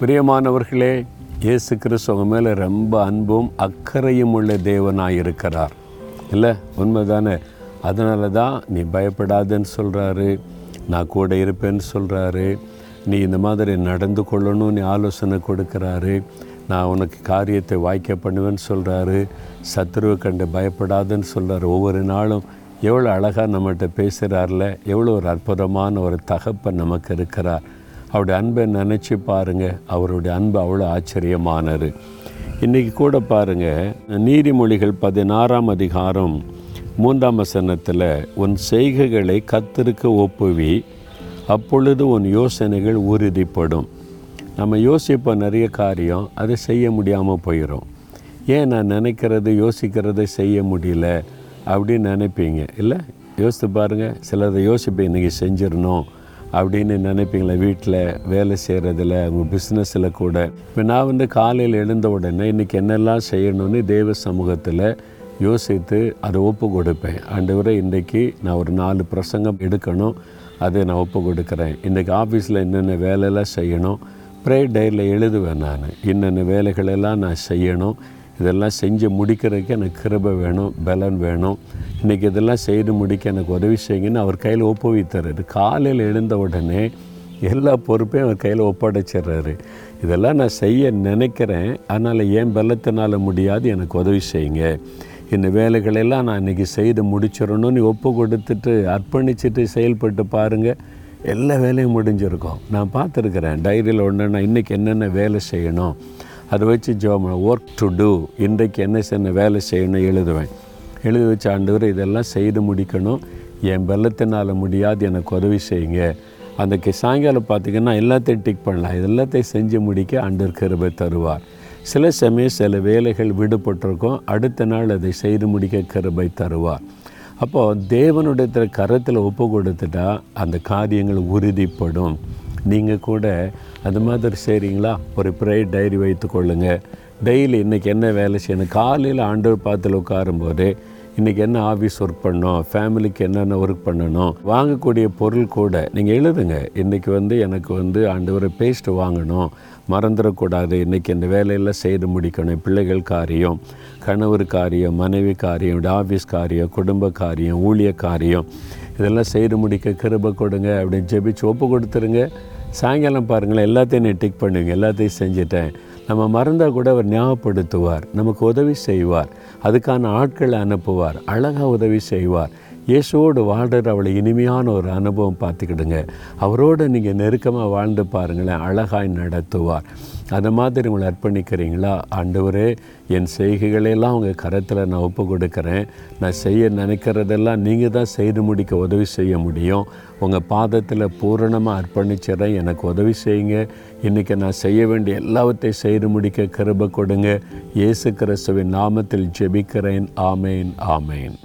பிரியமானவர்களே இயேசு கிறிஸ்து உங்கள் மேலே ரொம்ப அன்பும் அக்கறையும் உள்ள தேவனாக இருக்கிறார். இல்லை உண்மைதானே? அதனால தான் நீ பயப்படாதன்னு சொல்கிறாரு நான் கூட இருப்பேன்னு சொல்கிறாரு நீ இந்த மாதிரி நடந்து கொள்ளணும்னு ஆலோசனை கொடுக்குறாரு நான் உனக்கு காரியத்தை வாய்க்க பண்ணுவேன்னு சொல்கிறாரு சத்ருவை கண்டு பயப்படாதுன்னு சொல்கிறார் ஒவ்வொரு நாளும் எவ்வளோ அழகாக நம்மகிட்ட பேசுகிறார்ல எவ்வளோ ஒரு அற்புதமான ஒரு தகப்பன் நமக்கு இருக்கிறார். அவருடைய அன்பை நினச்சி பாருங்கள் அவருடைய அன்பு அவ்வளோ ஆச்சரியமானது. இன்றைக்கி கூட பாருங்கள் நீதிமொழிகள் பதினாறாம் அதிகாரம் மூன்றாம் வசனத்தில் உன் செய்கைகளை கத்திருக்க ஒப்புவி அப்பொழுது உன் யோசனைகள் உறுதிப்படும். நம்ம யோசிப்போம் நிறைய காரியம் அதை செய்ய முடியாமல் போயிடும் ஏன் நான் நினைக்கிறது யோசிக்கிறதை செய்ய முடியல அப்படின்னு நினைப்பீங்க? இல்லை? யோசித்து பாருங்கள் சிலதை யோசிப்பேன் இன்றைக்கி செஞ்சிடணும். அப்படின்னு நினைப்பீங்களா வீட்டில் வேலை செய்கிறதுல உங்கள் பிஸ்னஸில் கூட. இப்போ நான் வந்து காலையில் எழுந்த உடனே இன்றைக்கி என்னெல்லாம் செய்யணும்னு தேவ சமூகத்தில் யோசித்து அதை ஒப்பு கொடுப்பேன். ஆண்டவரை இன்றைக்கி நான் ஒரு நாலு பிரசங்கம் எடுக்கணும். அதை நான் ஒப்பு கொடுக்குறேன். இன்றைக்கி ஆஃபீஸில் என்னென்ன வேலையெல்லாம் செய்யணும் ப்ரே டைரியில் எழுதுவேன் நான். என்னென்ன வேலைகளெல்லாம் நான் செய்யணும் இதெல்லாம் செஞ்சு முடிக்கிறதுக்கு எனக்கு கிருபை வேணும் பலன் வேணும். இன்றைக்கி இதெல்லாம் செய்து முடிக்க எனக்கு உதவி செய்யுங்கன்னு அவர் கையில் ஒப்புவித்துறாரு காலையில் எழுந்த உடனே எல்லா பொறுப்பையும் அவர் கையில் ஒப்படைச்சிடுறாரு. இதெல்லாம் நான் செய்ய நினைக்கிறேன். அதனால் ஏன் பலத்தினால் முடியாது? எனக்கு உதவி செய்யுங்க. இந்த வேலைகளெல்லாம் நான் இன்றைக்கி செய்து முடிச்சிடணும்னு ஒப்பு கொடுத்துட்டு அர்ப்பணிச்சுட்டு செயல்பட்டு பாருங்கள் எல்லா வேலையும் முடிஞ்சிருக்கும். நான் பார்த்துருக்குறேன் டைரியில் ஒன்று நான் இன்றைக்கி என்னென்ன வேலை செய்யணும்? அதை வச்சு ஜோம் ஒர்க் டு டூ இன்றைக்கு என்ன சின்ன வேலை செய்யணும் எழுதுவேன். எழுதி வச்ச ஆண்டவர் இதெல்லாம் செய்து முடிக்கணும். என் வெள்ளத்தினால் முடியாது எனக்கு உதவி செய்யுங்க. அந்த கி- சாயங்காலம் பார்த்திங்கன்னா எல்லாத்தையும் டிக் பண்ணலாம். இது எல்லாத்தையும் செஞ்சு முடிக்க ஆண்டவர் கிருபை தருவார். சில சமயம் சில வேலைகள் விடுபட்டிருக்கும். அடுத்த நாள் அதை செய்து முடிக்க கிருபை தருவார். அப்போது தேவனுடைய கரத்தில் ஒப்பு கொடுத்துட்டா அந்த காரியங்கள் உறுதிப்படும். நீங்கள் கூட அந்த மாதிரி செய்கிறீங்களா ஒரு ப்ரேயர் டைரி வைத்து கொள்ளுங்கள் டெய்லி இன்றைக்கி என்ன வேலை செய்யணும்? காலையில் ஆண்டவர் பாத்தில் உட்காரும்போது இன்றைக்கி என்ன ஆஃபீஸ் ஒர்க் பண்ணணும்? ஃபேமிலிக்கு என்னென்ன ஒர்க் பண்ணணும்? வாங்கக்கூடிய பொருள் கூட நீங்கள் எழுதுங்க. இன்றைக்கி வந்து எனக்கு வந்து ஆண்டவரை பேஸ்ட் வாங்கணும். மறந்துடக்கூடாது. இன்றைக்கி இந்த வேலையெல்லாம் செய்து முடிக்கணும். பிள்ளைகள் காரியம் கணவர் காரியம் மனைவி காரியம் ஆஃபீஸ் காரியம் குடும்ப காரியம் ஊழிய காரியம். இதெல்லாம் செய்து முடிக்க கிருபை கொடுங்க. அப்படின்னு ஜெபிச்சு ஒப்பு கொடுத்துருங்க. சாயங்காலம் பாருங்களேன் எல்லாத்தையும் நீ டிக் பண்ணுவீங்க எல்லாத்தையும் செஞ்சுட்டேன். நம்ம மறந்தால் கூட அவர் ஞாபகப்படுத்துவார் நமக்கு உதவி செய்வார் அதுக்கான ஆட்களை அனுப்புவார் அழகாக உதவி செய்வார். இயேசுவோடு வாழ்கிற அவளை இனிமையான ஒரு அனுபவம் பார்த்துக்கிடுங்க. அவரோடு நீங்கள் நெருக்கமாக வாழ்ந்து பாருங்களேன் அழகாய் நடத்துவார். அந்த மாதிரி உங்களை அர்ப்பணிக்கிறீங்களா? ஆண்டவரே என் செய்கைகளெல்லாம் உங்கள் கரத்தில் நான் ஒப்பு கொடுக்குறேன். நான் செய்ய நினைக்கிறதெல்லாம் நீங்கள் தான் செய்து முடிக்க உதவி செய்ய முடியும். உங்கள் பாதத்தில் பூரணமாக அர்ப்பணிச்சிடறேன். எனக்கு உதவி செய்யுங்க. இன்றைக்கி நான் செய்ய வேண்டிய எல்லாவற்றையும் செய்து முடிக்க கிருப கொடுங்க. இயேசு கிறிஸ்துவின் நாமத்தில் ஜெபிக்கிறேன். ஆமேன் ஆமேன்.